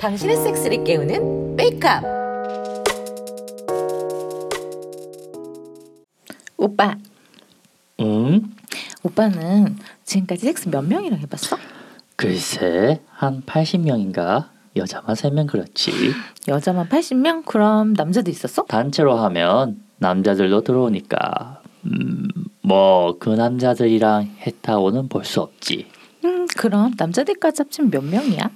당신의 섹스를 깨우는 메이크업 오빠 응? 오빠는 지금까지 섹스 몇 명이랑 해봤어? 글쎄 한 80명인가 여자만 3명 그렇지 여자만 80명? 그럼 남자도 있었어? 단체로 하면 남자들도 들어오니까 음, 뭐 그 남자들이랑 했다고는 볼 수 없지. 음 그럼 남자들까지 합치면 몇 명이야?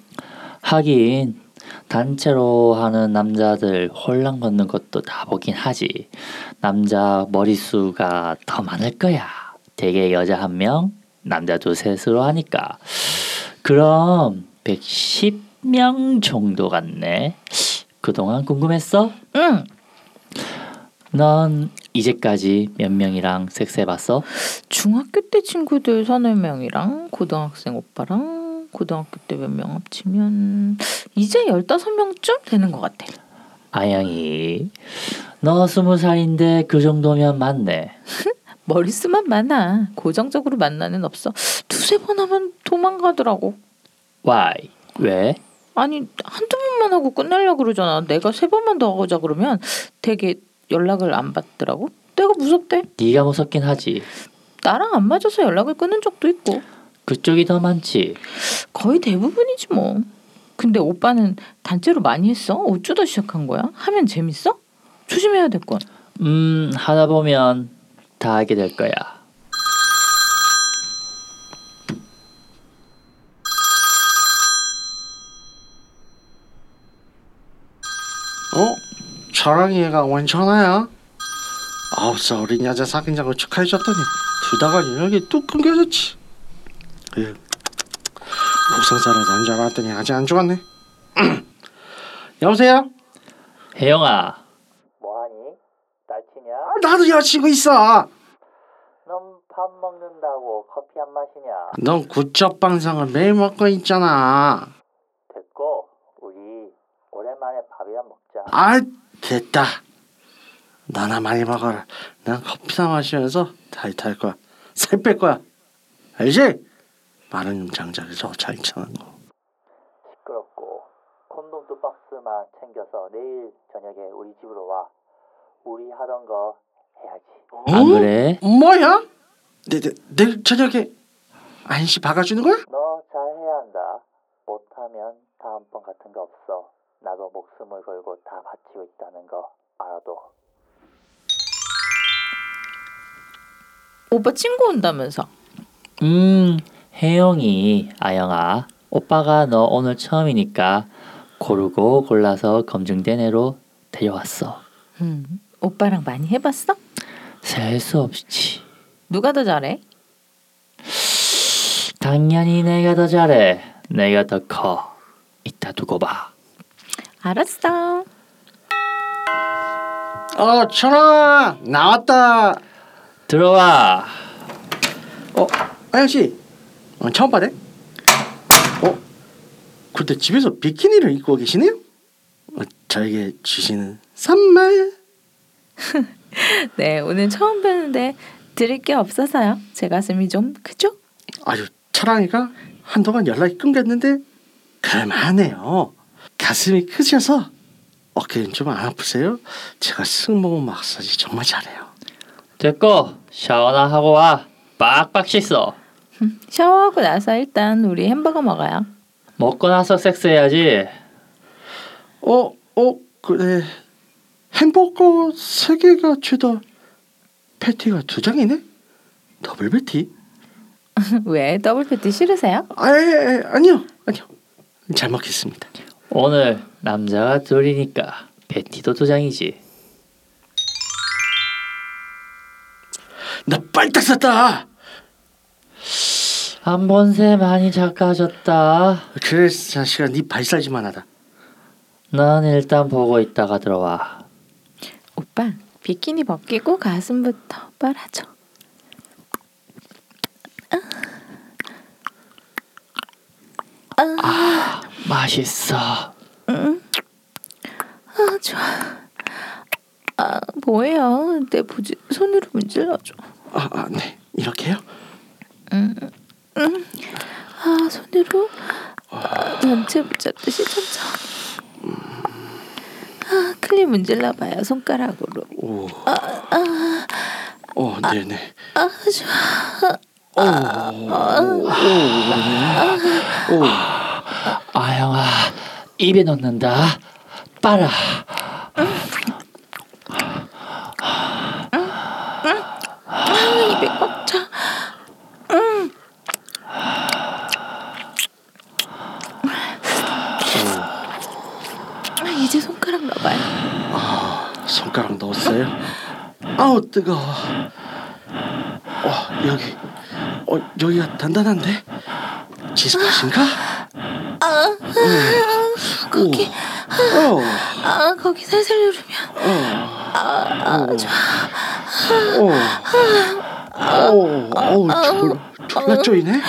하긴 단체로 하는 남자들 홀랑 걷는 것도 다 보긴 하지. 남자 머릿수가 더 많을 거야. 대개 여자 한 명 남자 두 셋으로 하니까. 그럼 110명 정도 같네. 그동안 궁금했어? 응. 넌 이제까지 몇 명이랑 섹스해봤어? 중학교 때 친구들 서너 명이랑 고등학생 오빠랑 고등학교 때 몇 명 합치면 이제 15명쯤 되는 것 같아 아영이 너 스무 살인데 그 정도면 맞네 머릿수만 많아 고정적으로 만나는 없어 두세 번 하면 도망가더라고 Why? 왜? 아니 한두 번만 하고 끝내려고 그러잖아 내가 세 번만 더 하자 그러면 되게 연락을 안 받더라고? 내가 무섭대. 네가 무섭긴 하지. 나랑 안 맞아서 연락을 끊은 적도 있고. 그쪽이 더 많지. 거의 대부분이지 뭐. 근데 오빠는 단체로 많이 했어? 어쩌다 시작한 거야? 하면 재밌어? 조심해야 될 건. 음 하다 보면 다 알게 될 거야 어? 저랑 얘가 원천하야? 아홉 살 어린 여자 사귄다고 축하해줬더니 두다가 연락이 뚝 끊겨졌지. 에휴, 옥상사라 남자 봤더니 아직 안 죽었네. 여보세요? 혜영아 뭐하니? 딸치냐? 아, 나도 여자친구 있어. 넌 밥 먹는다고 커피 안 마시냐? 넌 구척방송을 매일 먹고 있잖아. 됐고 우리 오랜만에 밥이나 먹자 아 됐다. 너나 많이 먹어라. 난 커피나 마시면서 다이어트 할 거야. 살 뺄 거야. 알지? 마른 장작에서 잘 쳐는 거. 시끄럽고 콘돔 두 박스만 챙겨서 내일 저녁에 우리 집으로 와 우리 하던 거 해야지 안 그래? 뭐야? 내, 내, 내일 저녁에 안시 박아주는 거야? 너 잘해야 한다 못하면 다음번 같은 거 없어 나도 목숨을 걸고 다 바치고 있다는 거 알아도 오빠 친구 온다면서? 음 혜영이 아영아 오빠가 너 오늘 처음이니까 고르고 골라서 검증된 애로 데려왔어. 음, 오빠랑 많이 해봤어? 셀 수 없지. 누가 더 잘해? 당연히 내가 더 잘해. 내가 더 커. 이따 두고 봐 알았어 어 천아 나왔다. 들어와 어 아영 씨 어, 처음 봐네. 어 근데 집에서 비키니를 입고 계시네요? 어, 저에게 주시는 선물. 네 오늘 처음 뵀는데 드릴 게 없어서요 제 가슴이 좀 크죠? 아유 차랑이가 한동안 연락이 끊겼는데 그만해요. 가슴이 크셔서 어깨는 좀 안 아프세요? 제가 승모근 마사지 정말 잘해요. 됐고 샤워나 하고 와 빡빡 씻어 샤워하고 나서 일단 우리 햄버거 먹어요 먹고 나서 섹스해야지 어, 어, 그래. 햄버거 세 개가 죄다 패티가 두 장이네? 더블 패티? 왜 더블 패티 싫으세요? 아, 예, 아니요, 아니요. 잘 먹겠습니다. 오늘 남자가 둘이니까 패티도 두 장이지 나 빨딱 샀다. 한 번새 많이 작아졌다 그래, 자식아, 네 발사지만 하다. 난 일단 보고 있다가 들어와 오빠 비키니 벗기고 가슴부터 빨아줘 맛있어 아 좋아 아 뭐예요 내 부지 손으로 문질러줘 아, 아 네. 이렇게요? 음, 음. 밑으로 아, 전체 붙잡듯이 천천히. 아, 클립 문질러 봐요 손가락으로. 오. 어, 네네. 아 좋아. 아영아 입에 넣는다. 빨아. 아, 입에 꽉 차. 음. 아, 이제 손가락 넣어봐요. 손가락 넣었어요? 아우 뜨거. 어 여기, 어 여기가 단단한데? 지스팟인가? 아, 거기, 어, 아, 거기 살살 누르면. 어, 아, 좋아. 어, 어, 어, 졸, 졸라 쪼이네.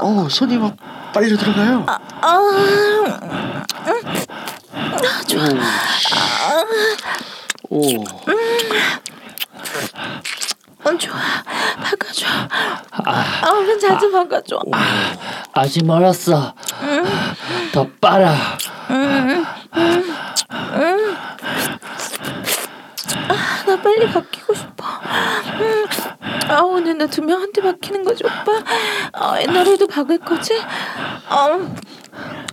어, 손이 막 빨려 들어가요. 아, 좋아. 오, 어, 좋아. 바꿔줘. 아, 얼른 자주 바꿔줘. 아직 멀었어. 더 빨아. 나 빨리 바뀌고 싶어. 음. 아 오늘 나 두 명한테 바뀌는 거지 오빠? 아 옛날에도 박을 거지? 아, 음,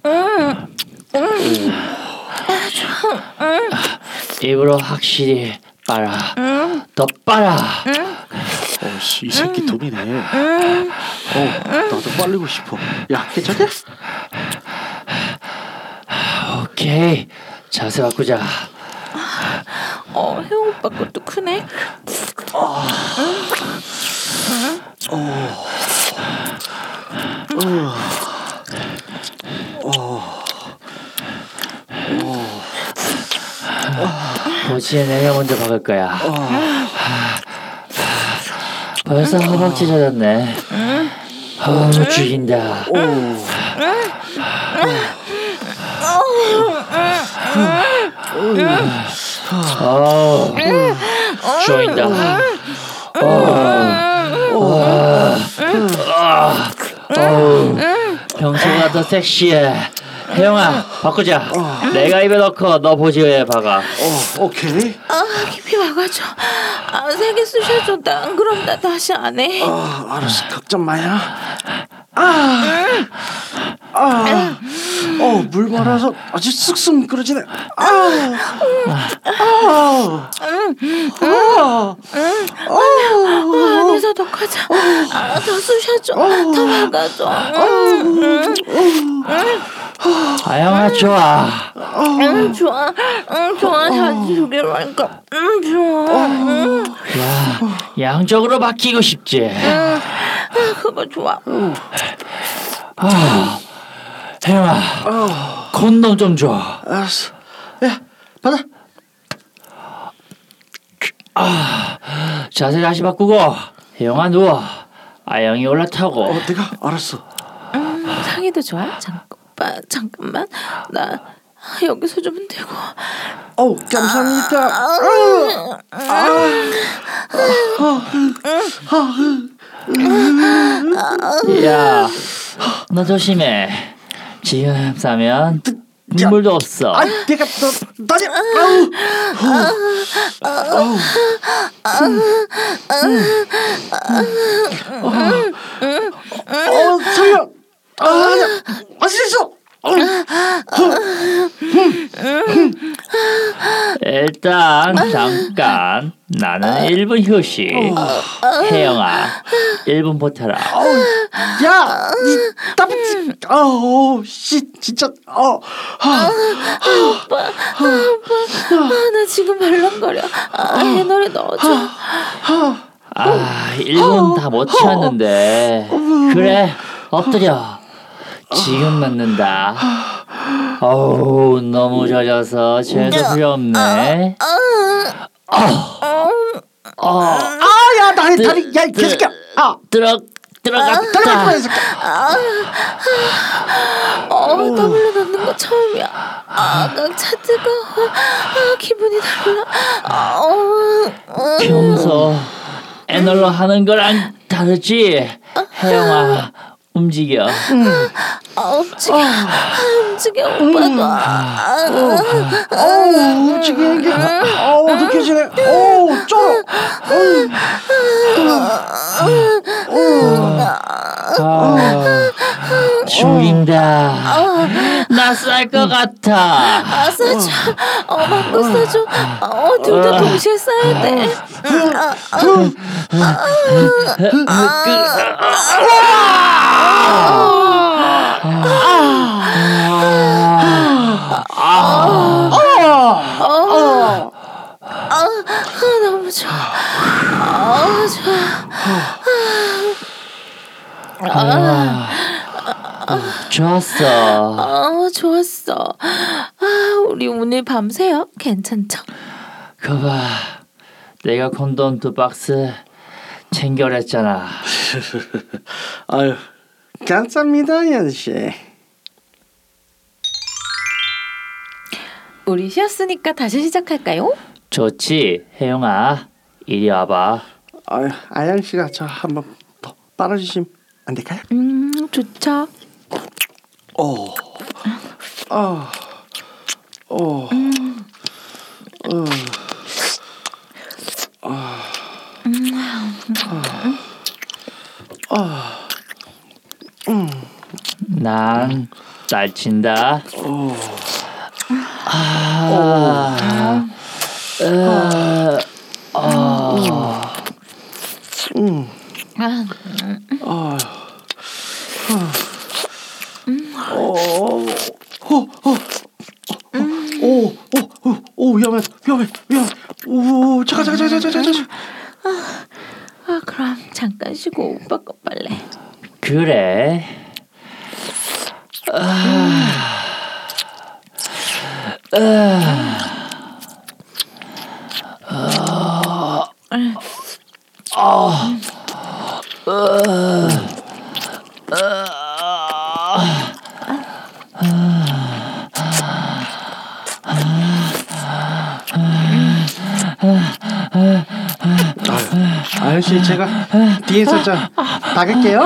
음, 아 좋아. 음, 입으로 확실히 빨아. 음, 더 빨아. 어, 씨, 이 새끼 dum이네. 음. 어, 나도 빨리고 싶어. 야, 괜찮냐? 오케이. 자세 바꾸자. 어 혜영 오빠 것도 크네. 도지에 내가 먼저 박을 거야. 벌써 허벅지 젖었네. 어, 죽인다. 어, 조인다. 평소보다 더 섹시해. 혜영아, 바꾸자. 내가 입에 넣고 너 보지에 박아. 어, 오케이. 아 깊이 박아줘. 아 세게 쑤셔줘. 난 그럼 나 다시 안 해. 어, 알았어. 걱정 마야. 아, 아, 어, 물 말아서 아주 쑥쑥 미끄러지네. 아, 아, 아, 아, 안에서 더 가자. 아, 더 쑤셔줘. 더 박아줘. 음, 음, 아영아, 좋아. 음, 좋아. 음, 좋아. 자주 소개로 하니까. 음, 좋아. 음, 야, 양쪽으로 바뀌고 싶지. 아, 그거 좋아. 아, 혜영아, 콘돔 좀 줘. 알았어. 야, 받아. 자세 다시 바꾸고 혜영아 누워. 아영이 올라타고. 어, 내가 알았어. 음, 상의도 좋아? 잠깐 만, 잠깐만. 나 여기서 주면 되고. 어, 감사합니다. 야, 너 조심해. 지금 싸면 눈물도 없어. 아, 내가 너 나지. 아우, 어, 살려. 아, 할수 있어. 어, 일단 잠깐 나는 1분 휴식. 혜영아, 1분 버텨라. 야, 이 나쁜 지. 아우, 씨, 진짜. 어, 아, 아, 나 지금 말랑거려. 아, 내 노래 넣어줘. 아, 1분 다 못 채웠는데. 그래, 엎드려. 지금 맞는다. 어우, 너무 젖어서 젤도 필요 없네. 어, 아, 야, 다리, 다리, 야, 이 개새끼야. 아, 들어, 들어갔다. 뻔했어. 어, 더블로 넣는 거 처음이야. 아, 꽉 차 뜨거워. 아, 기분이 달라. 아, 어, 어. 평소 애널로 하는 거랑 다르지? 혜영아, 움직여. 아, 움직여. 아, 움직여 오빠도. 아, 어우 움직이는 게 어우 느껴지네 어우 쩔어 아, 죽인다. 나 쌀 것 같아. 아, 싸줘. 어, 맞고 싸줘. 어, 둘 다 동시에 싸야 돼. 아, 너무 좋아. 아, 좋아. 좋았어. 아, 좋았어. 아, 우리 오늘 밤새요? 괜찮죠? 그봐. 내가 콘돔 두 박스 챙겨랬잖아. 아유 감사합니다 연 씨 우리 쉬었으니까 다시 시작할까요? 좋지, 혜영아. 이리 와봐. 아유 아양 씨가 저 한번 더 빨아주시면 안 될까요? 음, 좋죠. 오, 아, 오, 어, 난 딸친다. 아, 으, 아, 오, 오, 오, 오 위험해, 위험해, 위험해. 오, 잠깐, 잠깐, 잠깐, 잠깐, 잠깐. 아, 그럼 잠깐 쉬고 오빠 거 빨래. 그래. 아양 씨, 제가 뒤에서 저 박을게요.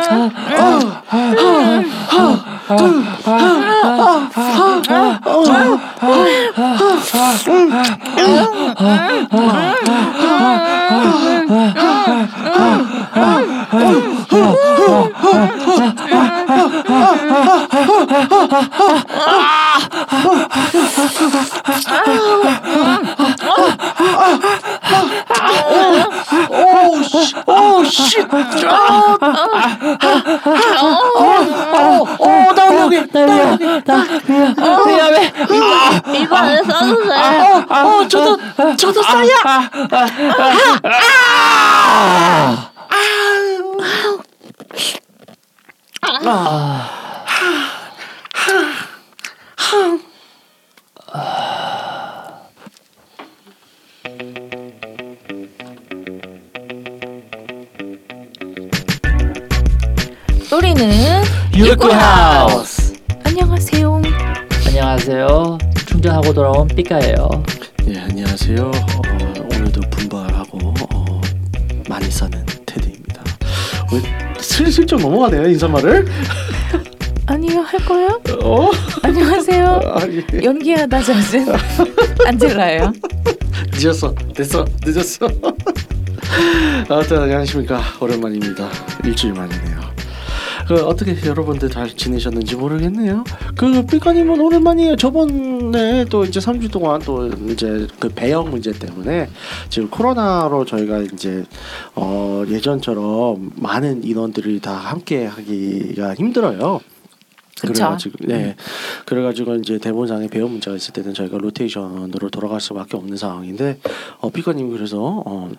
저도, 저도 싸야. 인사말을? 아니요 할 거예요? 어? 안녕하세요. 아, 예. 연기하다 젖은 안젤라예요. 늦었어, 됐어, 늦었어. 아무튼 안녕하십니까 오랜만입니다. 일주일 만이네요. 그 어떻게 여러분들 잘 지내셨는지 모르겠네요. 그 삐까님은 오랜만이에요. 저번에 또 이제 3주 동안 또 이제 그 배역 문제 때문에 지금 코로나로 저희가 이제 어 예전처럼 많은 인원들이 다 함께 하기가 힘들어요. 그쵸. 그래가지고 네 그래가지고 이제 대본상에 배우 문제가 있을 때는 저희가 로테이션으로 돌아갈 수밖에 없는 상황인데 어 삐까님 그래서 어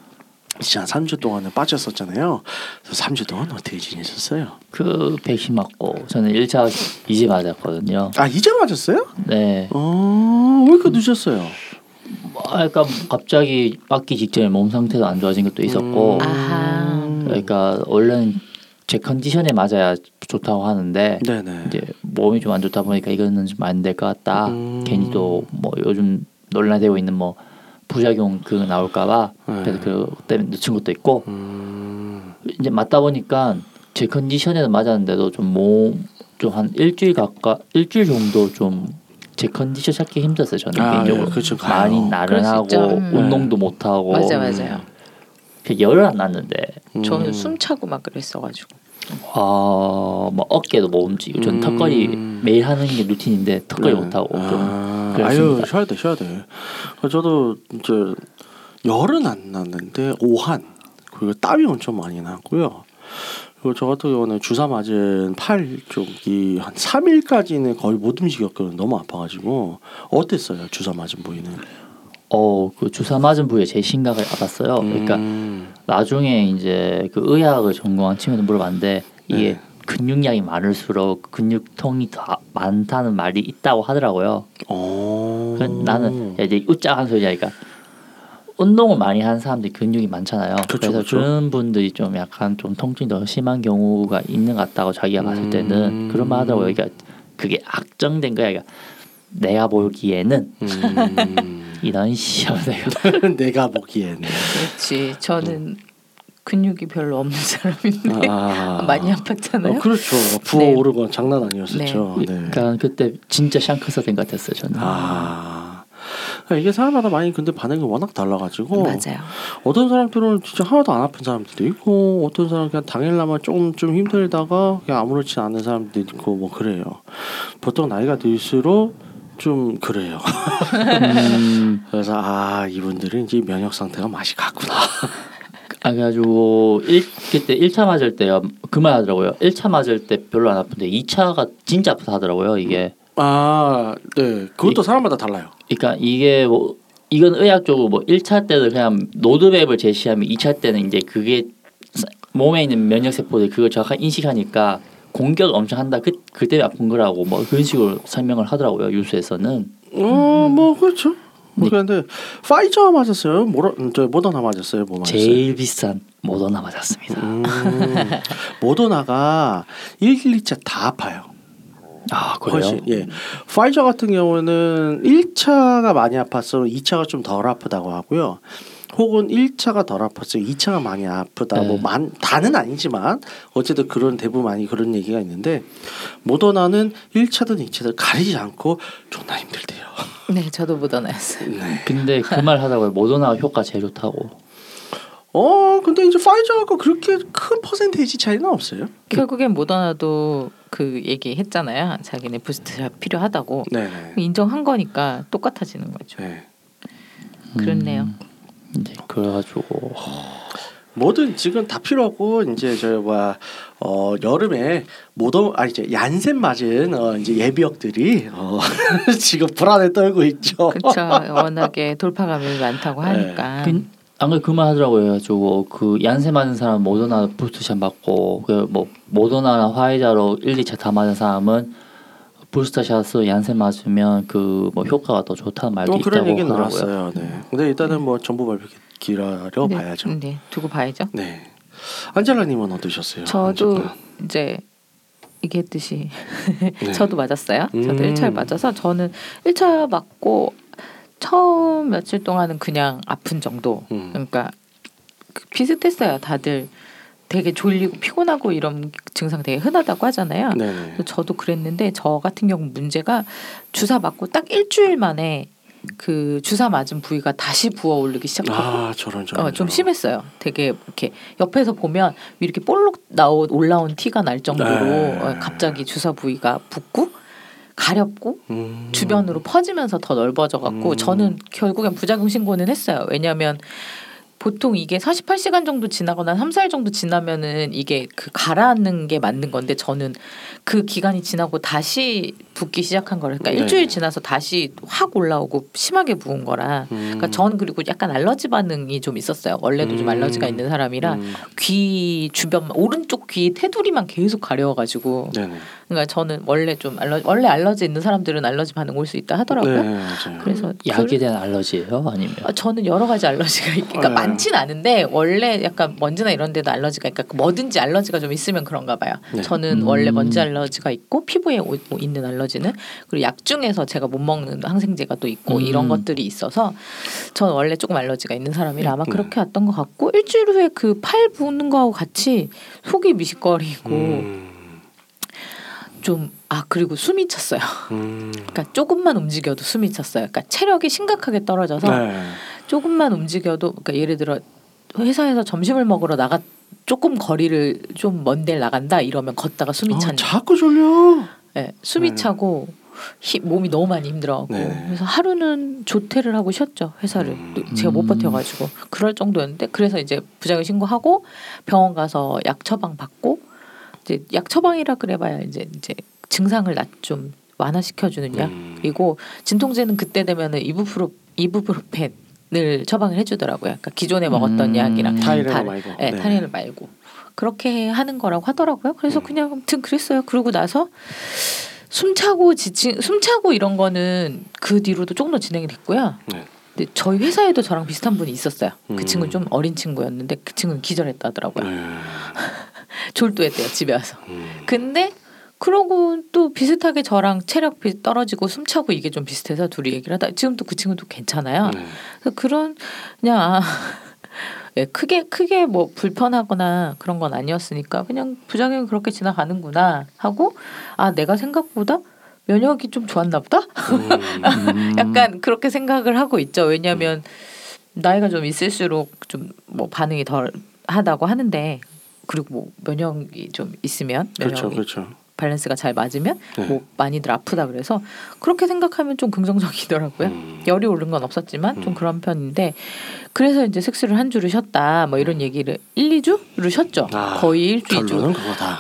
진짜 3주 동안은 빠졌었잖아요. 그래서 3주 동안 어떻게 지내셨어요? 그 백신 맞고 저는 1차 이제 맞았거든요. 아 이제 맞았어요? 네. 어왜 이렇게 늦었어요? 뭐, 그러니까 갑자기 맞기 직전에 몸 상태도 안 좋아진 것도 있었고, 음. 그러니까 원래는 제 컨디션에 맞아야 좋다고 하는데 네네. 이제 몸이 좀 안 좋다 보니까 이거는 좀 안 될 것 같다. 음. 괜히 또 뭐 요즘 논란되고 있는 뭐 부작용 그 나올까봐 네. 그래서 그 때문에 늦춘 것도 있고 음. 이제 맞다 보니까 제 컨디션에는 맞았는데도 좀 몸 좀 한 일주일 가까 일주일 정도 좀 제 컨디션 찾기 힘들었어요 저는 아, 개인적으로 예, 그쵸, 가요. 많이 나른하고. 음. 운동도 못 하고 맞아 맞아요. 열을 안 났는데 저는 음. 숨 차고 막 그랬어가지고. 아뭐 어깨도 못 움직이고 저는 음. 턱걸이 매일 하는 게 루틴인데 턱걸이 못 하고 좀 아. 아유 쉬어야 돼 쉬어야 돼. 저도 이제 열은 안 났는데 오한 그리고 땀이 엄청 많이 났고요. 그리고 저 같은 경우는 주사 맞은 팔 쪽이 한 3일까지는 거의 못 움직였거든요. 너무 아파가지고 어땠어요 주사 맞은 부위는? 어 그 주사 맞은 부위에 제일 심각을 알았어요. 그러니까 음. 나중에 이제 그 의학을 전공한 친구한테 물어봤는데 이게 네. 근육량이 많을수록 근육통이 더 많다는 말이 있다고 하더라고요. 어. 그 나는 이제 우짜한 소리니까 운동을 많이 하는 사람들이 근육이 많잖아요. 그쵸, 그래서 그쵸. 그런 분들이 좀 약간 좀 통증이 더 심한 경우가 있는 것 같다고 자기가 봤을 때는 음. 그런 말 하더라고요. 그러니까 그게 악정된 거야. 그러니까 내가 보기에는 음. 이런 시험내가 내가 보기에는 그렇지. 저는 근육이 별로 없는 사람인데 아. 많이 아팠잖아요. 어, 그렇죠. 부어오르고 장난 아니었었죠. 네. 그러니까 그때 진짜 샹크사 된것 같았어요. 저는. 아. 그러니까 이게 사람마다 많이 근데 반응이 워낙 달라가지고 맞아요. 어떤 사람들은 진짜 하나도 안 아픈 사람들도 있고 어떤 사람은 그냥 당일날만 조금 좀 힘들다가 그냥 아무렇지 않은 사람들도 있고 뭐 그래요. 보통 나이가 들수록 좀 그래요. 음, 그래서 아 이분들은 이제 면역 상태가 맛이 갔구나. 아 그래가지고 일 그때 1차 맞을 때요 그 말 하더라고요. 1차 맞을 때 별로 안 아픈데 2차가 진짜 아프다 하더라고요. 이게 아, 네. 그것도 사람마다 달라요. 그러니까 이게 뭐 이건 의학적으로 뭐 1차 때는 그냥 노드맵을 제시하면 2차 때는 이제 그게 사- 몸에 있는 면역 세포들 그걸 정확하게 인식하니까 공격을 엄청 한다. 그 그때 아픈 거라고 뭐 그런 식으로 설명을 하더라고요. 뉴스에서는. 어, 뭐 그렇죠. 뭐 네. 그런데 파이저 맞았어요. 모더 저 모더나 맞았어요. 뭐 맞았어요? 제일 비싼 모더나 맞았습니다. 음, 모더나가 1, 2차 다 아파요. 아 그래요? 훨씬 예. 파이저 같은 경우는 1차가 많이 아팠어. 2차가 좀 덜 아프다고 하고요. 혹은 1차가 덜 아팠어요. 2차가 많이 아프다. 네. 뭐 만, 다는 아니지만 어쨌든 그런 대부분 많이 그런 얘기가 있는데 모더나는 1차든 2차든 가리지 않고 존나 힘들대요. 네, 저도 묻어놨어요. 네. 근데 그 말 하다가 모더나 효과 제일 좋다고. 어, 근데 이제 파이저하고 그렇게 큰 퍼센테이지 차이는 없어요. 결국엔 모더나도 그 얘기 했잖아요. 자기네 부스트샷 필요하다고 네. 인정한 거니까 똑같아지는 거죠. 네. 그렇네요. 음, 이제 그래가지고 뭐든 지금 다 필요하고 이제 저 뭐야 어 여름에 모더 아 이제 얀센 맞은 어 이제 예비역들이 어 지금 불안에 떨고 있죠. 그렇죠. 워낙에 돌파감이 많다고 하니까. 그, 안그 그말 하더라고요. 해가지고 그 얀세 맞은 사람 모더나 부스트샷 맞고 그 뭐 모더나 화이자로 1, 2차 다 맞은 사람은 부스터샷을 얀세 맞으면 그 뭐 효과가 더 좋다는 말도 또 있다고 어, 그런 얘기 하더라고요. 나왔어요. 네. 근데 일단은 뭐 정보 발표 기다려 네, 봐야죠. 네, 두고 봐야죠. 네. 안젤라님은 어떠셨어요? 저도 안젤라? 이제 얘기했듯이 네. 저도 맞았어요. 저도 음. 1차 맞아서 저는 1차 맞고 처음 며칠 동안은 그냥 아픈 정도. 음. 그러니까 그 비슷했어요. 다들 되게 졸리고 피곤하고 이런 증상 되게 흔하다고 하잖아요. 네네. 저도 그랬는데 저 같은 경우 문제가 주사 맞고 딱 일주일 만에 그 주사 맞은 부위가 다시 부어 오르기 시작하고 아 저런 저런. 어, 좀 저런. 심했어요. 되게 이렇게 옆에서 보면 이렇게 볼록 나오 올라온 티가 날 정도로 네. 어, 갑자기 주사 부위가 붓고 가렵고 음. 주변으로 퍼지면서 더 넓어져 갖고 음. 저는 결국엔 부작용 신고는 했어요. 왜냐하면 보통 이게 48시간 정도 지나거나 3, 4일 정도 지나면은 이게 그 가라앉는 게 맞는 건데 저는 그 기간이 지나고 다시 붓기 시작한 거라 그러니까 네. 일주일 지나서 다시 확 올라오고 심하게 부은 거라 음. 그러니까 전 그리고 약간 알러지 반응이 좀 있었어요 원래도 좀 음. 알러지가 있는 사람이라 음. 귀 주변 오른쪽 귀 테두리만 계속 가려워가지고 네네. 그러니까 저는 원래 좀 알러 원래 알러지 있는 사람들은 알러지 반응 올 수 있다 하더라고요. 네. 그래서 약에 그- 대한 알러지예요? 아니면 아, 저는 여러 가지 알러지가 있, 그러니까 네. 많진 않은데 원래 약간 먼지나 이런 데도 알러지가 그러니까 뭐든지 알러지가 좀 있으면 그런가 봐요. 네. 저는 음. 원래 먼지 알러지가 있고 피부에 오- 오- 있는 알러지는 그리고 약 중에서 제가 못 먹는 항생제가 또 있고 음. 이런 것들이 있어서 저는 원래 조금 알러지가 있는 사람이라 아마 네. 그렇게 왔던 것 같고 일주일 후에 그 팔 부는 거하고 같이 속이 미식거리고 음. 좀아 그리고 숨이 찼어요. 음. 그러니까 조금만 움직여도 숨이 찼어요. 그러니까 체력이 심각하게 떨어져서 네. 조금만 움직여도 그러니까 예를 들어 회사에서 점심을 먹으러 나가 조금 거리를 좀 먼 데를 나간다 이러면 걷다가 숨이 어, 찬 자꾸 졸려. 예, 숨이 네. 차고 히, 몸이 너무 많이 힘들어하고 네. 그래서 하루는 조퇴를 하고 쉬었죠 회사를 음. 또 제가 못 버텨가지고 그럴 정도였는데 그래서 이제 부작용 신고하고 병원 가서 약 처방 받고 이제 약 처방이라 그래봐야 이제 이제 증상을 낮좀 완화시켜주는 음. 약이고 진통제는 그때 되면은 이부프로 이부프로펜 을 처방을 해주더라고요. 그러니까 기존에 먹었던 음. 약이랑 타이레놀 다른- 말고. 네, 네. 타이레놀 말고 그렇게 하는 거라고 하더라고요. 그래서 음. 그냥 아무튼 그랬어요. 그러고 나서 숨차고 지친 숨차고 이런 거는 그 뒤로도 조금 더 진행이 됐고요. 네. 근데 저희 회사에도 저랑 비슷한 분이 있었어요. 그 음. 친구는 좀 어린 친구였는데 그 친구는 기절했다더라고요. 네. 졸도했대요 집에 와서. 음. 근데 그러고 또 비슷하게 저랑 체력 비 떨어지고 숨차고 이게 좀 비슷해서 둘이 얘기를 하다 지금 또그 친구도 괜찮아요. 네. 그래서 그런 그냥 아, 예, 크게 크게 뭐 불편하거나 그런 건 아니었으니까 그냥 부작용이 그렇게 지나가는구나 하고 아 내가 생각보다 면역이 좀 좋았나 보다. 음. 약간 그렇게 생각을 하고 있죠. 왜냐하면 나이가 좀 있을수록 좀 뭐 반응이 덜 하다고 하는데 그리고 뭐 면역이 좀 있으면 면역이 그렇죠, 그렇죠. 밸런스가 잘 맞으면 네. 뭐 많이들 아프다 그래서 그렇게 생각하면 좀 긍정적이더라고요. 음. 열이 오른 건 없었지만 좀 음. 그런 편인데 그래서 이제 섹스를 한 주를 쉬었다 뭐 이런 얘기를 1, 2주를 쉬었죠. 아, 거의 일주일 주.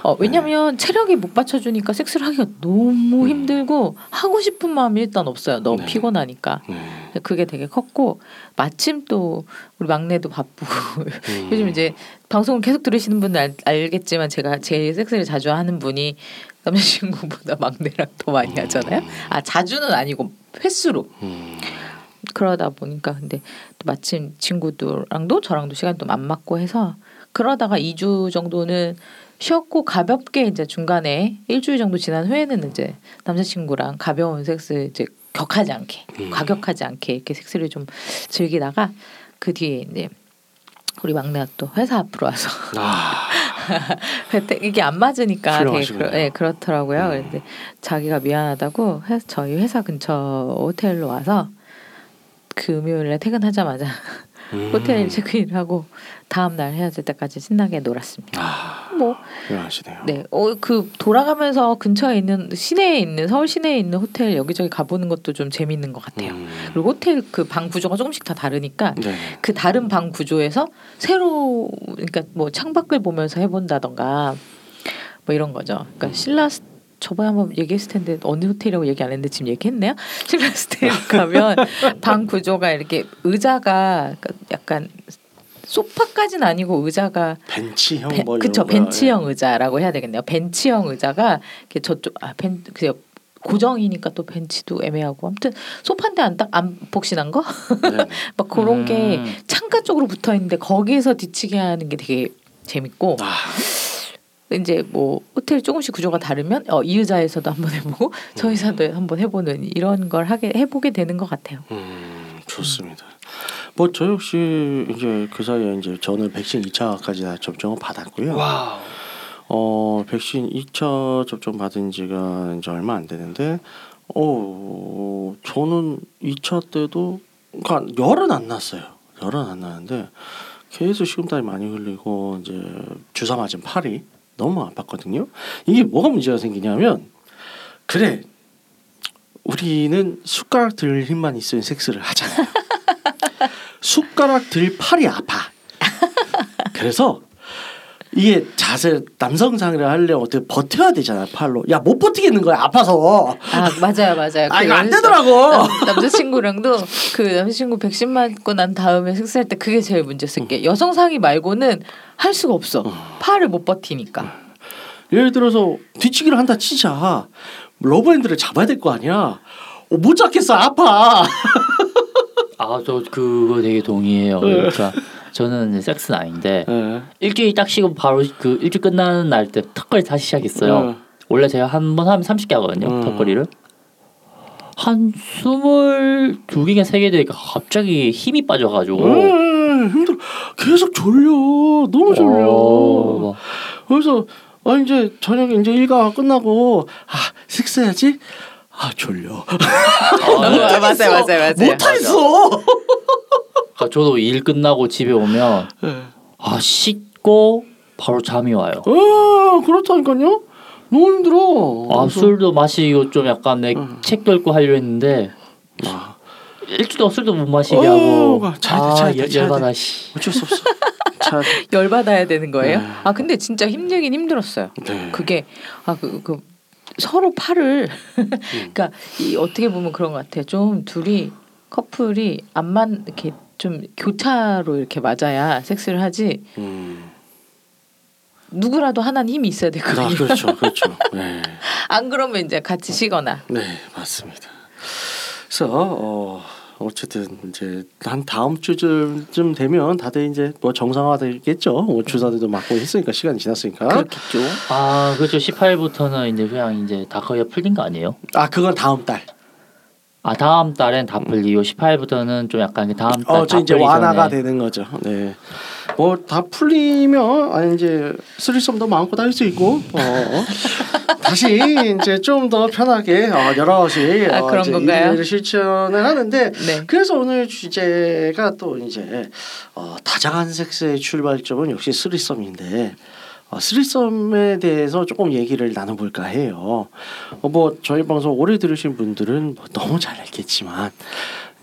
어, 왜냐면 체력이 못 받쳐 주니까 섹스를 하기가 너무 음. 힘들고 하고 싶은 마음이 일단 없어요. 너무 네. 피곤하니까. 네. 네. 그게 되게 컸고 마침 또 우리 막내도 바쁘고 음. 요즘 이제 방송을 계속 들으시는 분은 알, 알겠지만 제가 제일 섹스를 자주 하는 분이 남자친구보다 막내랑 더 많이 하잖아요. 아 자주는 아니고 횟수로 음. 그러다 보니까 근데 또 마침 친구들랑도 저랑도 시간 좀안 맞고 해서 그러다가 2주 정도는 쉬었고 가볍게 이제 중간에 일주일 정도 지난 후에는 이제 남자친구랑 가벼운 섹스 이제 격하지 않게 음. 과격하지 않게 이렇게 섹스를 좀 즐기다가 그 뒤에 이제 우리 막내가 또 회사 앞으로 와서 아. 이게 안 맞으니까 되게. 그러, 네, 그렇더라고요. 음. 그런데 자기가 미안하다고 회, 저희 회사 근처 호텔로 와서 금요일에 퇴근하자마자 음. 호텔 체크인을 하고 다음 날 헤어질 때까지 신나게 놀았습니다. 아, 뭐 훌륭하시네요. 네, 어, 그 돌아가면서 근처에 있는 시내에 있는 서울 시내에 있는 호텔 여기저기 가보는 것도 좀 재밌는 것 같아요. 음. 그리고 호텔 그 방 구조가 조금씩 다 다르니까 네. 그 다른 방 구조에서 새로 그러니까 뭐 창밖을 보면서 해본다던가 뭐 이런 거죠. 그러니까 신라스 저번에 한번 얘기했을 텐데 어느 호텔이라고 얘기 안 했는데 지금 얘기했네요. 신라스텔 가면 방 구조가 이렇게 의자가 약간 소파까지는 아니고 의자가 벤치형 벤, 뭐 그쵸. 벤치형 의자라고 해야 되겠네요. 벤치형 의자가 이렇게 저쪽 아벤 그냥 고정이니까 또 벤치도 애매하고 아무튼 소파인데 안락한 푹신한 거? 네. 네. 막 그런 음. 게 창가 쪽으로 붙어 있는데 거기에서 뒤치게 하는 게 되게 재밌고 아, 이제 뭐 호텔 조금씩 구조가 다르면 어, 이 의자에서도 한번 해보고 저 의자도 한번 해보는 이런 걸 하게 해보게 되는 것 같아요. 음, 좋습니다. 뭐 저 역시 이제 그 사이에 이제 저는 백신 2차까지 다 접종을 받았고요. wow. 어 백신 2차 접종 받은 지가 이제 얼마 안 되는데 어 저는 2차 때도 그러니까 열은 안 났어요. 열은 안 나는데 계속 식은땀이 많이 흘리고 이제 주사 맞은 팔이 너무 아팠거든요. 이게 뭐가 문제가 생기냐면 그래 우리는 숟가락 들 힘만 있으면 섹스를 하잖아요. 숟가락 들 팔이 아파. 그래서 이게 자세 남성상을 하려면 어떻게 버텨야 되잖아 팔로. 야 못 버티겠는 거야 아파서. 아 맞아요 맞아요. 아그 이거 안 연습- 되더라고. 남, 남자친구랑도 그 남자친구 백신 맞고 난 다음에 섹스할 때 그게 제일 문제였을 게 여성 상의 말고는 할 수가 없어. 팔을 못 버티니까. 예를 들어서 뒤치기를 한다 치자. 러브핸드를 잡아야 될 거 아니야. 어, 못 잡겠어 아파. 아저 그거 되게 동의해요. 네. 그러니까 저는 섹스는 아닌데 예. 일주일 딱 쉬고 바로 그 일주일 끝나는 날 때 턱걸이 다시 시작했어요. 어. 원래 제가 한 번 하면 30개 하거든요. 음. 턱걸이를. 한 스물 두 개가 세개 되니까 갑자기 힘이 빠져가지고 음, 힘들어. 계속 졸려. 너무 졸려. 어, 막 그래서 아 이제 저녁에 이제 일과 끝나고 아 식사해야지. 아 졸려. 맞아요 맞아요 맞아요. 못하겠어. 그러니까 저도 일 끝나고 집에 오면 예. 아 씻고 바로 잠이 와요. 어 그렇다니까요. 너무 힘들어. 아 그래서- 술도 마시고 좀 약간 내 음. 책도 읽고 하려 했는데 아, 일주일 동안 술도 못 마시게 어, 하고 아 열-. 열받아 씨. 어쩔 수 없어. 자, 열 받아야 되는 거예요? 네. 아 근데 진짜 힘들긴 힘들었어요. 네. 그게 아그 그 서로 팔을 그러니까 이 어떻게 보면 그런 것 같아요. 좀 둘이 커플이 안만 이렇게 좀 교차로 이렇게 맞아야 섹스를 하지 음. 누구라도 하나는 힘이 있어야 아, 되거든요. 그렇죠, 그렇죠. 네. 안 그러면 이제 같이 쉬거나 네, 맞습니다. 그래서 어 어쨌든 이제 한 다음 주쯤 되면 다들 이제 뭐 정상화되겠죠. 뭐 주사들도 맞고 했으니까 시간이 지났으니까. 그렇겠죠. 아 그렇죠 18부터는 이제 그냥 이제 다 거의 풀린 거 아니에요? 아 그건 다음 달. 아 다음 달엔 다 풀리고 18부터는 좀 약간 그 다음 어, 달다 저 이제 완화가 되는 거죠. 네. 뭐 다 풀리면 아 이제 스리썸도 마음껏 할 수 있고 어, 다시 이제 좀 더 편하게 어, 여럿이 아, 어, 그런 이제 건가요? 일을 실천을 하는데 네. 그래서 오늘 주제가 또 이제 어, 다장한 섹스의 출발점은 역시 스리썸인데 어, 스리썸에 대해서 조금 얘기를 나눠볼까 해요. 어, 뭐 저희 방송 오래 들으신 분들은 뭐 너무 잘 알겠지만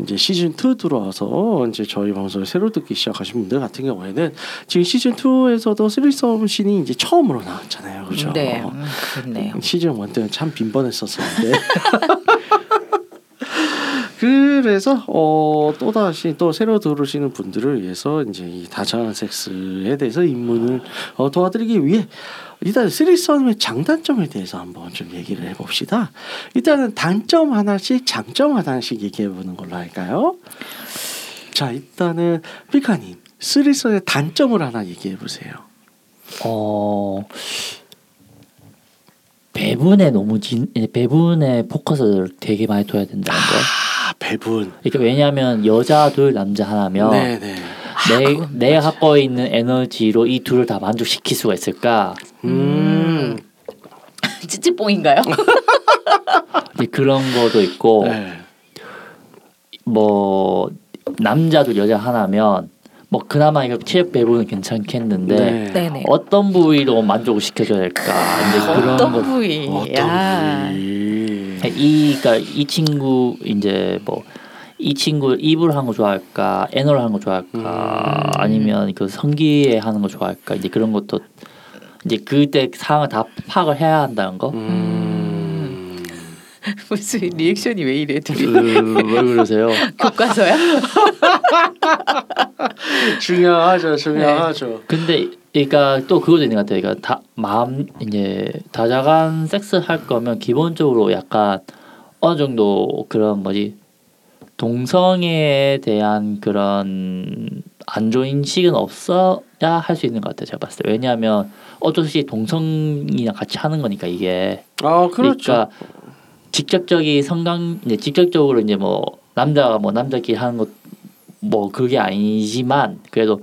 이제 시즌 2 들어와서 이제 저희 방송을 새로 듣기 시작하신 분들 같은 경우에는 지금 시즌 2에서도 스리썸 씬이 이제 처음으로 나왔잖아요, 그렇죠? 네, 음, 그렇네요. 시즌 1 때는 참 빈번했었었는데 그래서 어, 또 다시 또 새로 들으시는 분들을 위해서 이제 이 다정한 섹스에 대해서 입문을 어, 도와드리기 위해 일단 쓰리썸의 장단점에 대해서 한번 좀 얘기를 해봅시다. 일단은 단점 하나씩, 장점 하나씩 얘기해 보는 걸로 할까요? 자, 일단은 피카님 쓰리썸의 단점을 하나 얘기해 보세요. 어 배분에 너무 진 예, 배분에 포커스를 되게 많이 둬야 된다는 거. 아, 배분. 그러니까 왜냐하면 여자 둘 남자 하나면 네, 네. 내 내가 갖고 있는 에너지로 이 둘을 다 만족시킬 수가 있을까? 음. 찌찌뽕인가요? 그런 것도 있고 네. 뭐 남자 둘 여자 하나면 뭐 그나마 이거 체력 배분은 괜찮겠는데 네. 네네. 어떤 부위로 만족을 시켜줘야 될까? 이제 그런 어떤 거. 부위? 야. 어떤 부위? 이 그러니까 이 친구 이제 뭐 이 친구 입을 하는 거 좋아할까, 애너를 하는 거 좋아할까, 음. 아니면 그 성기에 하는 거 좋아할까, 이제 그런 것도 이제 그때 상황을 다 파악을 해야 한다는 거. 음. 무슨 리액션이 왜 이래 둘이? 그, 왜 그러세요? 교과서야? 중요하죠, 중요하죠. 근데 그러니까 또 그것도 있는 것 같아요. 그러니까 다 마음 이제 다자간 섹스 할 거면 기본적으로 약간 어느 정도 그런 뭐지 동성애에 대한 그런 안 좋은 인식은 없어야 할 수 있는 것 같아요. 제가 봤을 때 왜냐하면 어쩔 수 없이 동성이랑 같이 하는 거니까 이게 아, 그렇죠. 그러니까 직접적인 성강 이제 직접적으로 이제 뭐 남자가 뭐 남자끼리 하는 것 뭐 그게 아니지만 그래도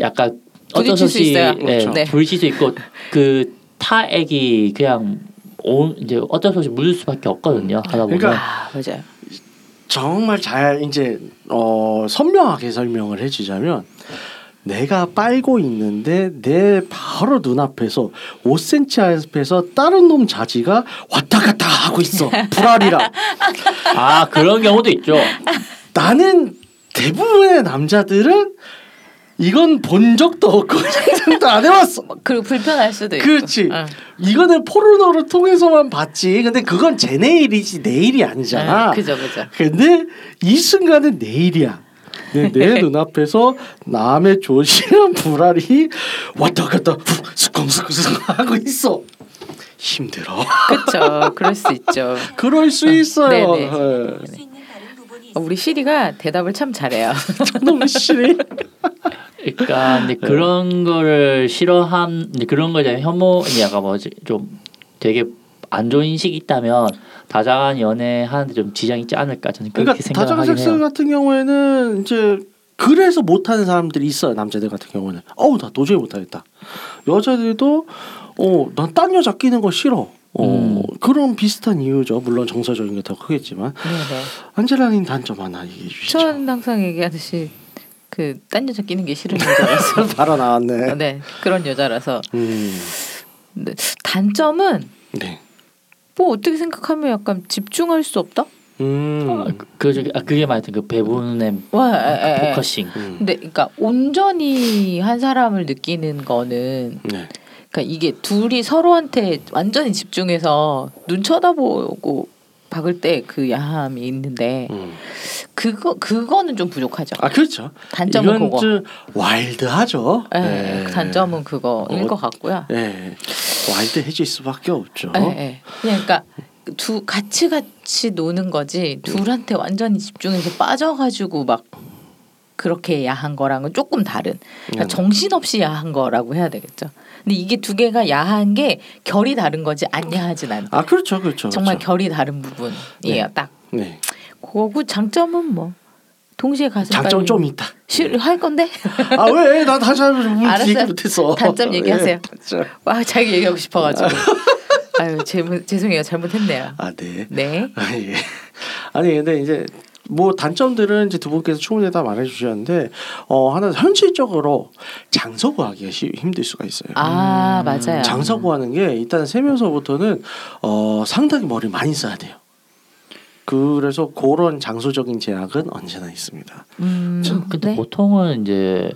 약간 어쩔 수 없이 있어요. 예, 그렇죠. 네. 부딪힐 수 있고 그 타액이 그냥 온 이제 어쩔 수 없이 묻을 수밖에 없거든요. 하다 보면 그러니까 아 맞아요. 정말 잘 이제 어, 선명하게 설명을 해주자면 내가 빨고 있는데 내 바로 눈앞에서 5cm 앞에서 다른 놈 자지가 왔다 갔다 하고 있어 불알이라 아 그런 경우도 있죠. 나는 대부분의 남자들은 이건 본 적도 없고 상상도 안 해봤어. 그리고 불편할 수도 있고. 그렇지. 응. 이거는 포르노를 통해서만 봤지. 근데 그건 제 내일이지 내 일이 아니잖아. 응, 그죠 그죠. 근데 이 순간은 내 일이야. 내, 내 눈앞에서 남의 조신한 불알이 왔다 갔다 수컹수컹 하고 있어. 힘들어. 그렇죠. 그럴 수 있죠. 그럴 수 있어요. 네네. 예. 어, 우리 시리가 대답을 참 잘해요. 너무 싫어. 그러니까 근데 그런 거를 싫어함 그런 거에 대한 혐오 약간 뭐지 좀 되게 안 좋은 인식이 있다면 다장한 연애 하는데 좀 지장 있지 않을까 저는 그렇게 그러니까 생각을 다장 하긴 섹스 해요. 같은 경우에는 이제 그래서 못하는 사람들이 있어요. 남자들 같은 경우는 어우 나 도저히 못하겠다. 여자들도 어난 딴 여자 끼는 거 싫어. 어 음. 그런 비슷한 이유죠. 물론 정서적인 게 더 크겠지만 네 네. 안젤라님 단점 하나 얘기해 주시죠. 전 항상 얘기하듯이 그 딴 여자 끼는 게 싫은 여자라서. 바로 나왔네. 네 그런 여자라서. 음, 근데 단점은 네. 뭐 어떻게 생각하면 약간 집중할 수 없다. 음, 아, 그- 그 저기 아 그게 말했던 그 배분의 와, 에, 에, 에. focusing. 음. 근데 그러니까 온전히 한 사람을 느끼는 거는 네. 그러니까 이게 둘이 서로한테 완전히 집중해서 눈 쳐다보고 박을 때 그 야함이 있는데 음. 그거 그거는 좀 부족하죠. 아 그렇죠. 단점은 그거. 좀 와일드하죠. 예, 네. 단점은 그거일 어, 것 같고요. 예, 와일드해질 수밖에 없죠. 예, 예. 그냥 그러니까 두 같이 같이 노는 거지 둘한테 완전히 집중해서 빠져가지고 막 그렇게 야한 거랑은 조금 다른 그러니까 음. 정신없이 야한 거라고 해야 되겠죠. 근데 이게 두 개가 야한 게 결이 다른 거지 안 야하진 않다. 아 그렇죠, 그렇죠. 정말 그렇죠. 결이 다른 부분이에요. 네. 딱 네. 그거고 장점은 뭐 동시에 가슴 장점 좀 있다. 할 건데 아 왜? 나 다시 한번 알았어요. 얘기 못했어. 단점 얘기하세요. 예, 단점. 와 자기 얘기하고 싶어가지고 아유 제, 죄송해요 잘못했네요. 아 네. 네. 아 예. 아니 근데 이제 뭐 단점들은 이제 두 분께서 충분히 다 말해 주셨는데 어 하나 현실적으로 장소 구하기가 쉬, 힘들 수가 있어요. 아 맞아요. 장소 구하는 게 일단 세면서부터는 어 상당히 머리 많이 써야 돼요. 그래서 그런 장소적인 제약은 언제나 있습니다. 음, 근데 네. 보통은 이제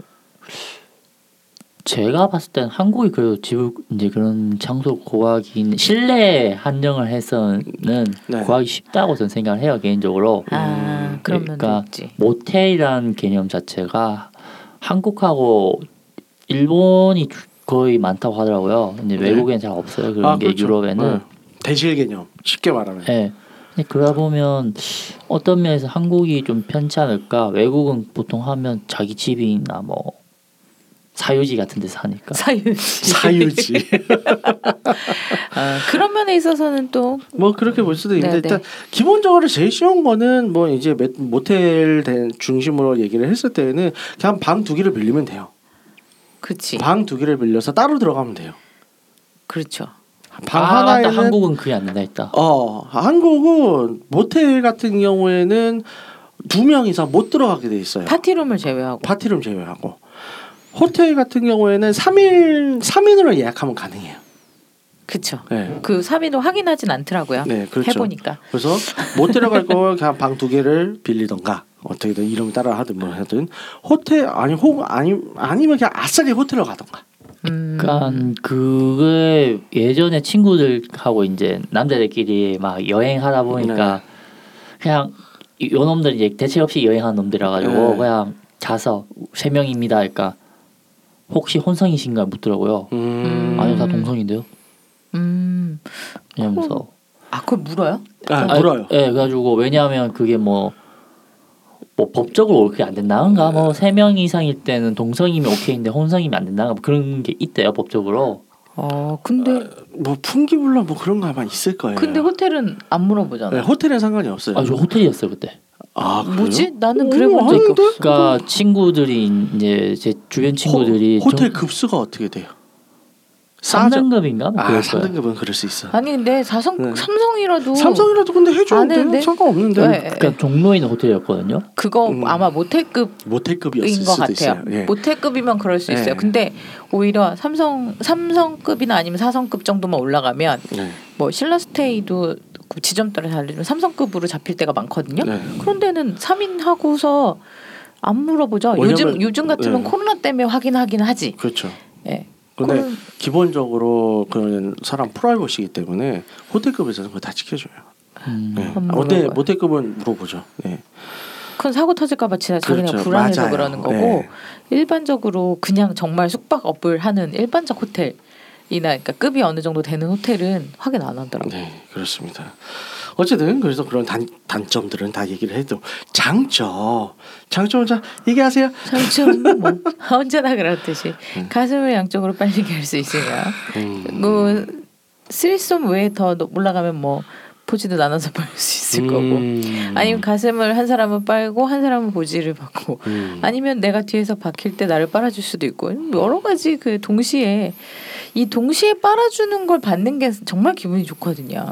제가 봤을 땐 한국이 그래도 집을 이제 그런 장소 구하기 실내 한정을 해서는 네. 구하기 쉽다고 저는 생각을 해요 개인적으로 아 그런 면도 그러니까. 모텔이라는 개념 자체가 한국하고 일본이 주- 거의 많다고 하더라고요. 이제 네. 외국엔 잘 없어요 그런 게 그렇죠. 유럽에는. 네. 대실 개념 쉽게 말하면. 예. 근데 그러다 보면 어떤 면에서 한국이 좀 편치 않을까? 외국은 보통 하면 자기 집이나 뭐 사유지 같은 데서 하니까. 사유지. 사유지. 아, 그런 면에 있어서는 또 뭐 그렇게 볼 수도 있는데 네, 일단 기본적으로 제일 쉬운 거는 뭐 이제 매- 모텔 된 중심으로 얘기를 했을 때는 그냥 방 두 개를 빌리면 돼요. 그치. 방두 개를 빌려서 따로 들어가면 돼요. 그렇죠. 방 아, 하나에는. 한국은 그게 안 된다 했다. 어 한국은 모텔 같은 경우에는 두 명 이상 못 들어가게 돼 있어요. 파티룸을 제외하고. 파티룸 제외하고 호텔 같은 경우에는 3일 3인으로 예약하면 가능해요. 그쵸. 네. 그 3인도 확인하진 않더라고요. 네, 그렇죠. 해보니까. 그래서 못 들어갈 거면 그냥 방 두 개를 빌리던가 어떻게든 이름 따라 하든 뭐 하든 호텔 아니 혹 아니 아니면 그냥 아싸리 호텔로 가던가. 음. 그러니까 그게 예전에 친구들하고 이제 남자들끼리 막 여행하다 보니까 네. 그냥 요 놈들 이제 대책 없이 여행하는 놈들이라 가지고 네. 그냥 자서 세 명입니다. 그러니까 혹시 혼성이신가 묻더라고요. 음. 아니요 다 동성인데요. 음. 이러면서 아 그걸 물어요? 아, 물어요. 예, 그래가지고 왜냐하면 그게 뭐. 뭐 법적으로 그게 안 된다는가 뭐세 명 이상일 때는 동성이면 오케이인데 혼성이면 안 된다는가 뭐 그런 게 있대요 법적으로 어 근데 뭐 풍기불라 뭐 그런 거 아마 있을 거예요. 근데 호텔은 안 물어보잖아. 네, 호텔은 상관이 없어요. 아저 호텔이었어요 그때 아, 그래요? 뭐지? 나는 그래 오, 본 적이? 없어. 그러니까 친구들이 이제 제 주변 친구들이 호, 호텔 급수가 어떻게 돼요? 싸죠? 3등급인가 뭐 아, 그럴 거예요. 3등급은 그럴 수 있어. 아니 근데 사성 네. 삼성이라도 삼성이라도 근데 안 해주는데 했는데? 상관없는데 네. 그러니까 있는 호텔이었거든요. 그거 음. 아마 모텔급 모텔급이었을 인것 수도 같아요. 있어요. 예. 모텔급이면 그럴 수 있어요. 네. 근데 오히려 삼성 삼성급이나 아니면 사성급 정도만 올라가면 네. 뭐 신라스테이도 그 지점 따라 달리면 삼성급으로 잡힐 때가 많거든요. 네. 그런 데는 3인 하고서 안 물어보죠. 왜냐면- 요즘 요즘 같으면 네. 코로나 때문에 확인하긴 하지. 그렇죠. 예. 근데 코로나- 기본적으로 그런 사람 프라이버시기 때문에 호텔급에서는 그거 다 지켜줘요. 음. 네. 모텔. 모텔급은 물어보죠. 네. 큰 사고 터질까봐 진짜 자기네가 그렇죠. 불안해서 맞아요. 그러는 거고 네. 일반적으로 그냥 정말 숙박 업을 하는 일반적 호텔이나 그러니까 급이 어느 정도 되는 호텔은 확인 안. 요 네, 그렇습니다. 어쨌든 그래서 그런 단, 단점들은 다 얘기를 해도 장점, 장점 자 얘기하세요. 장점 뭐 언제나 그렇듯이 음. 가슴을 양쪽으로 빨리게 할 수 있으면 음. 뭐 쓰리썸 외에 더 올라가면 뭐 보지도 나눠서 빨 수 있을 거고 음. 아니면 가슴을 한 사람은 빨고 한 사람은 보지를 받고 음. 아니면 내가 뒤에서 박힐 때 나를 빨아줄 수도 있고 여러 가지 그 동시에 이 동시에 빨아주는 걸 받는 게 정말 기분이 좋거든요.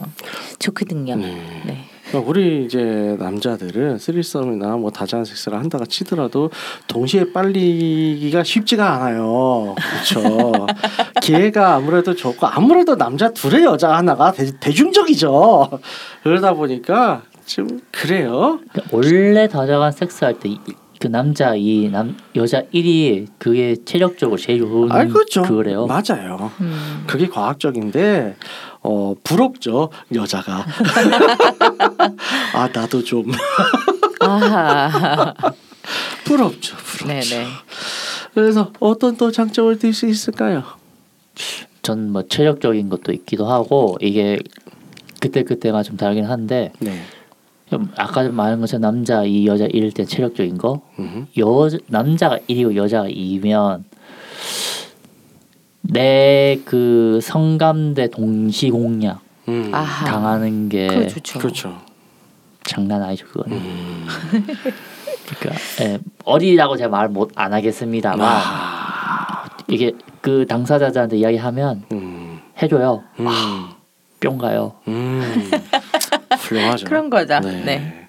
좋거든요. 네. 네. 그러니까 우리 이제 남자들은 쓰리썸이나 뭐 다자한 섹스를 한다가 치더라도 동시에 빨리기가 쉽지가 않아요. 그렇죠. 기회가 아무래도 좋고 아무래도 남자 둘의 여자 하나가 대, 대중적이죠. 그러다 보니까 좀 그래요. 원래 다자간 섹스할 때 그 남자 이 남 여자 1이 그게 체력적으로 제일 좋은 아 그렇죠. 그래요. 맞아요. 음. 그게 과학적인데 어 부럽죠 여자가. 아 나도 좀 아하. 부럽죠. 부럽죠. 네네. 그래서 어떤 또 장점을 들 수 있을까요? 전 뭐 체력적인 것도 있기도 하고 이게 그때 그때가 좀 다르긴 한데 네. 아까 말한 것처럼 남자 2 여자 1일 때 체력적인 거 음. 여 남자가 1이고 여자가 2면 내 그 성감대 동시 공략 음. 아하. 당하는 게. 그렇죠. 장난 아니죠 그거는. 음. 그러니까 예, 어리다고 제가 말 못 안 하겠습니다만 아. 이게 그 당사자들한테 이야기하면 음. 해줘요. 음. 뿅 가요. 음. 훌륭하죠. 그런 거죠. 네. 네.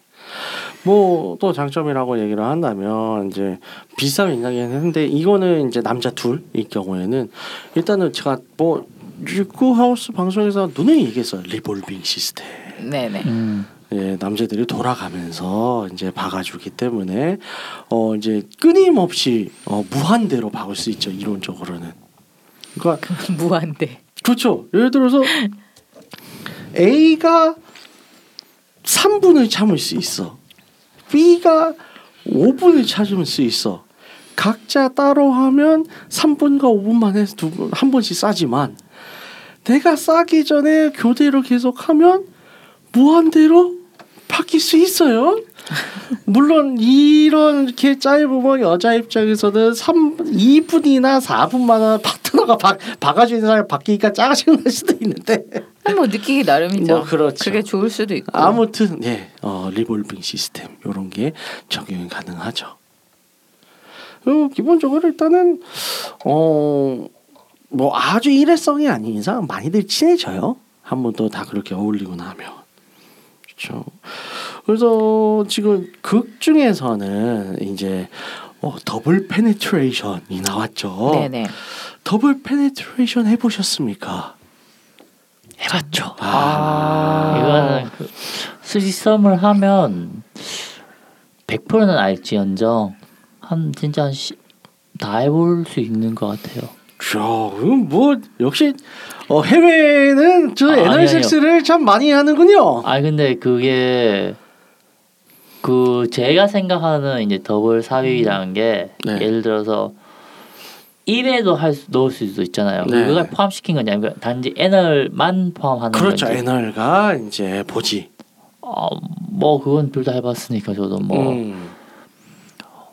뭐 또 장점이라고 얘기를 한다면 이제 비슷하게 얘기하긴 했는데 이거는 이제 남자 둘일 경우에는 일단은 제가 뭐 육구 하우스 방송에서 눈에 얘기했어요 리볼빙 시스템. 네네. 음. 예, 남자들이 돌아가면서 이제 박아주기 때문에 어 이제 끊임없이 어, 무한대로 박을 수 있죠 이론적으로는. 그러니까 무한대. 그렇죠. 예를 들어서 A가 3분을 참을 수 있어. B가 5분을 참을 수 있어. 각자 따로 하면 3분과 5분만 해서 두한 번씩 싸지만 내가 싸기 전에 교대로 계속하면 무한대로 바뀔 수 있어요. 물론 이런 이렇게 짧으면 여자 입장에서는 3 2분이나 4분만 파트너가 박, 박아주는 사람이 바뀌니까 짜증 날 수도 있는데 뭐 느끼기 나름이죠. 뭐 그렇죠. 그게 좋을 수도 있고. 아무튼 예, 어, 리볼빙 시스템 이런 게 적용이 가능하죠. 그리고 기본적으로 일단은 어 뭐 아주 일회성이 아닌 이상 많이들 친해져요. 한 번 더 다 그렇게 어울리고 나면 그렇죠. 그래서 지금 극 중에서는 이제 어, double penetration이 나왔죠. 네네. double penetration 해보셨습니까? 해봤죠. 아. 이거는 그 threesome을 하면 100%는 알지언정 한 진짜 한 시, 다 해볼 수 있는 것 같아요. 자, 그럼 뭐 역시 어, 해외는 저 아, 아니, anal 섹스를 참 많이 하는군요. 아 근데 그게 그 제가 생각하는 이제 더블 삽입이라는 게 네. 예를 들어서 입에도 할 수, 넣을 수도 있잖아요. 네. 그걸 포함시킨 건지 아니면 단지 anal만 포함하는 그렇죠. 건지. anal과 이제 보지. 어, 뭐 그건 둘 다 해봤으니까 저도 뭐. 음.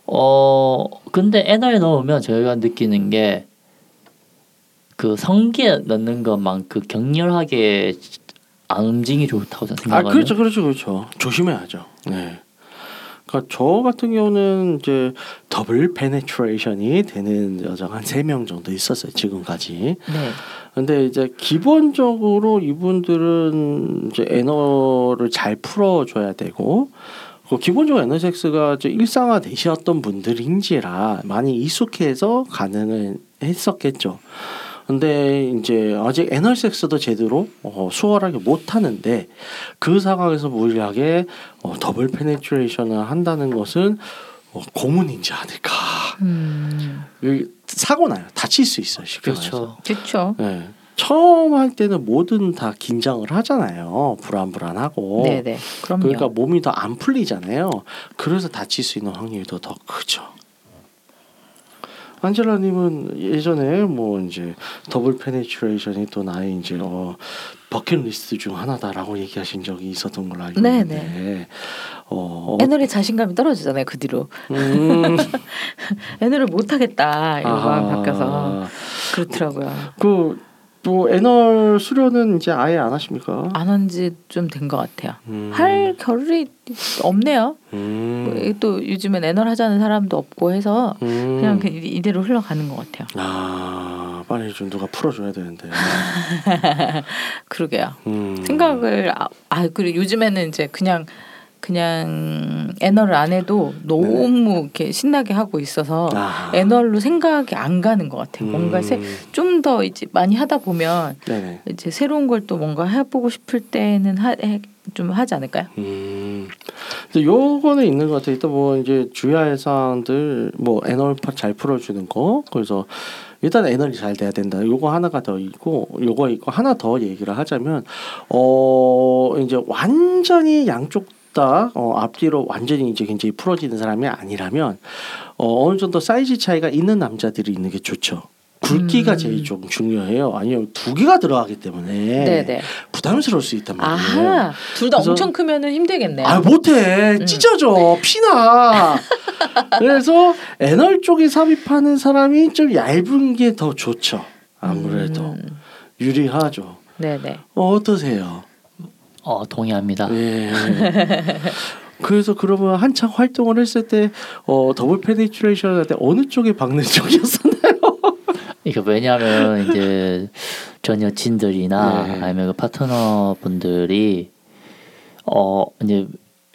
어 근데 anal에 넣으면 저희가 느끼는 게 그 성기에 넣는 것만 그 격렬하게 안 움직이면 좋다고 저는 아. 그렇죠, 그렇죠, 그렇죠. 조심해야죠. 네. 그러니까 저 같은 경우는 이제 double penetration이 되는 여자가 한 세 명 정도 있었어요 지금까지. 네. 근데 이제 기본적으로 이분들은 이제 anal을 잘 풀어줘야 되고 그 기본적으로 anal 섹스가 이제 일상화 되셨던 분들인지라 많이 익숙해서 가능은 했었겠죠. 근데 이제 아직 anal 섹스도 제대로 어, 수월하게 못 하는데 그 상황에서 무리하게 어, double penetration을 한다는 것은 어, 고문이지 않을까. 음. 사고 나요. 다칠 수 있어요. 쉽게 그렇죠. 그렇죠. 말해서. 네. 처음 할 때는 뭐든 다 긴장을 하잖아요. 불안불안하고. 네네. 그럼요. 그러니까 몸이 더 안 풀리잖아요. 그래서 다칠 수 있는 확률이 더, 더 크죠. 안젤라님은 예전에 뭐 이제 double penetration이 또 나의 이제 어 버킷리스트 중 하나다라고 얘기하신 적이 있었던 걸로 알고 네네. 있는데 어, anal에 자신감이 떨어지잖아요. 그 뒤로 음, anal을 못 하겠다 이런 아하. 마음 바뀌어서 그렇더라고요. 그 뭐 anal 수련은 이제 아예 안 하십니까? 안 한 지 좀 된 것 같아요. 음. 할 겨를이 없네요. 음. 또 요즘엔 애널 하자는 사람도 없고 해서 음. 그냥 그 이대로 흘러가는 것 같아요. 아 빨리 좀 누가 풀어줘야 되는데. 그러게요. 음. 생각을 아, 아 그리고 요즘에는 이제 그냥 그냥 애널을 안 해도 너무 이렇게 신나게 하고 있어서 네. 아. 애널로 생각이 안 가는 것 같아요. 뭔가 음. 좀더 이제 많이 하다 보면 네네. 이제 새로운 걸 또 뭔가 해보고 싶을 때는 하, 해, 좀 하지 않을까요? 음. 근데 요거는 있는 것 같아요. 일단 뭐 이제 주의할 사항들 뭐 애널 파- 잘 풀어주는 거. 그래서 일단 애널이 잘 돼야 된다. 요거 하나가 더 있고 요거 있고 하나 더 얘기를 하자면 어 이제 완전히 양쪽 다 어, 앞뒤로 완전히 이제 굉장히 풀어지는 사람이 아니라면 어, 어느 정도 사이즈 차이가 있는 남자들이 있는 게 좋죠. 굵기가 음. 제일 좀 중요해요. 아니면 두 개가 들어가기 때문에 네네. 부담스러울 수 있단 말이에요. 둘 다 엄청 크면은 힘들겠네요. 아 못해 찢어져 피나 그래서 anal 쪽에 삽입하는 사람이 좀 얇은 게 더 좋죠 아무래도 음, 유리하죠 네네. 어, 어떠세요 어 동의합니다. 예 그래서 그러면 한창 활동을 했을 때 어, double penetration 할 때 어느 쪽에 박는 쪽이었었나요 이게 왜냐하면 이제 전 여친들이나 네. 아니면 그 파트너 분들이 어 이제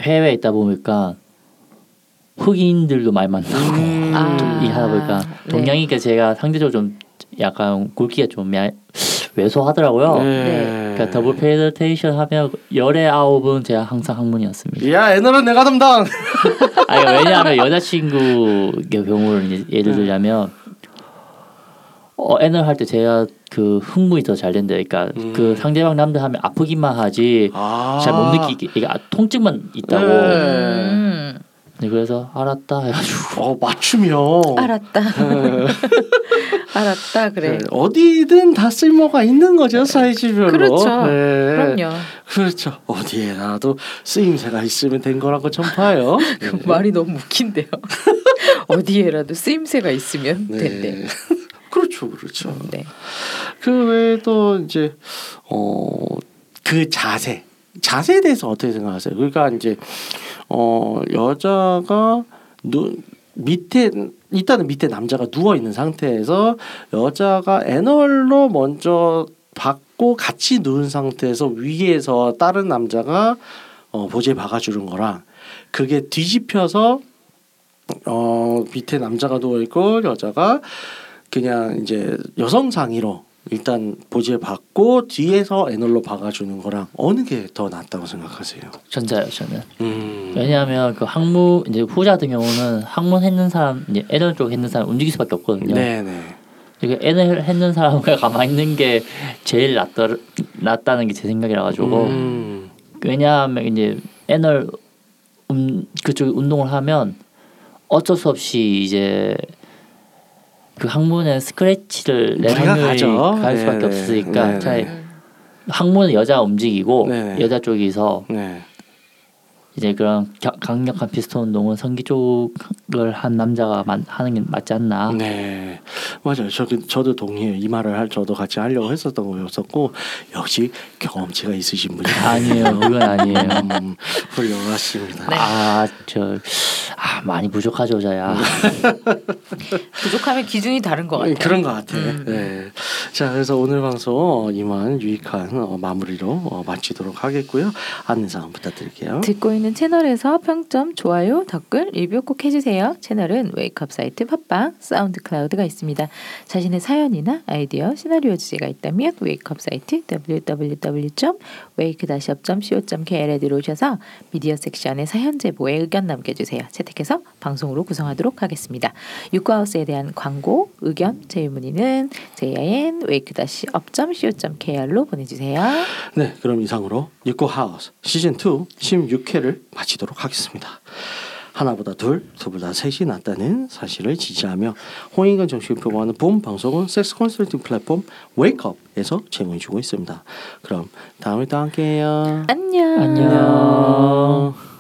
해외에 있다 보니까 흑인들도 많이 만나고 음. 아. 이 하다 보니까 네. 동양이니까 제가 상대적으로 좀 약간 굵기가 좀 야, 왜소하더라고요. 네. 그러니까 double penetration 하면 열에 아홉은 제가 항상 항문이었습니다. 야 anal은 내가 담당 아 그러니까 왜냐하면 여자친구의 경우를 예를 들자면 어 애널 할 때 제가 그 흥분이 더 잘 된다. 그러니까 음. 그 상대방 남들 하면 아프기만 하지 아. 잘못 느끼게 이게 아, 통증만 있다고. 네. 음, 네, 그래서 알았다 해가지고 어 맞춤형 알았다. 알았다 그래. 네, 어디든 다 쓸모가 있는 거죠 사이즈별로 그렇죠. 네. 그럼요. 그렇죠. 어디에나도 쓰임새가 있으면 된 거라고 전파요. 그 말이 너무 웃긴데요. 어디에라도 쓰임새가 있으면 된대. 그렇죠, 그렇죠. 네. 그 외에 또 이제 어그 자세, 자세에 대해서 어떻게 생각하세요? 그러니까 이제 어 여자가 누 밑에 일단은 밑에 남자가 누워 있는 상태에서 여자가 애널로 먼저 받고 같이 누운 상태에서 위에서 다른 남자가 어 보지에 박아주는 거랑 그게 뒤집혀서 어 밑에 남자가 누워 있고 여자가 그냥 이제 여성 상의로 일단 보지에 받고 뒤에서 애널로 박아주는 거랑 어느 게 더 낫다고 생각하세요? 전자요 저는. 음. 왜냐하면 그 항문 이제 후자 같은 경우는 항문 했는 사람 이제 애널 쪽 했는 사람 움직일 수밖에 없거든요. 네네. 이게 애널 했는 사람과 가만히 있는 게 제일 낫다 낫다는 게 제 생각이라 가지고 음. 왜냐하면 이제 애널 음, 그쪽 운동을 하면 어쩔 수 없이 이제 그 항문에 스크래치를 낼 무리가 확률이 가죠. 갈 수밖에 네네. 없으니까 네네. 차라리 항문은 여자가 움직이고 네네. 여자 쪽이서 네. 이제 그런 겨- 강력한 피스톤 운동은 성기 쪽을 한 남자가 만- 하는 게 맞지 않나. 네, 맞아요. 저 저도 동의해요. 이 말을 할 저도 같이 하려고 했었던 거였었고 역시 경험치가 있으신 분이 아니에요, 그건 아니에요. 음, 훌륭하십니다. 네. 아, 저, 아, 많이 부족하죠, 저야. 음. 부족하면 기준이 다른 것 같아요. 그런 것 같아. 음. 네. 자, 그래서 오늘 방송 어, 이만 유익한 어, 마무리로 어, 마치도록 하겠고요. 안내사항 부탁드릴게요. 듣고 있는 채널에서 평점, 좋아요, 댓글, 리뷰 꼭 해주세요. 채널은 웨이크업 사이트 팟빵, 사운드 클라우드가 있습니다. 자신의 사연이나 아이디어, 시나리오 주제가 있다면 웨이크업 사이트 www.wake-up.co.kr에 들어오셔서 미디어 섹션의 사연 제보에 의견 남겨주세요. 채택해서 방송으로 구성하도록 하겠습니다. 유쿠하우스에 대한 광고, 의견, 제휴 문의는 jin wake-up.co.kr로 보내주세요. 네, 그럼 이상으로 육고 하우스 시즌 2 16회를 마치도록 하겠습니다. 하나보다 둘, 둘보다 셋이 낫다는 사실을 지지하며 홍익은 정식을 표방하는 본 방송은 섹스 컨설팅 플랫폼 웨이크업에서 제공해주고 있습니다. 그럼 다음에 또 함께해요. 안녕. 안녕.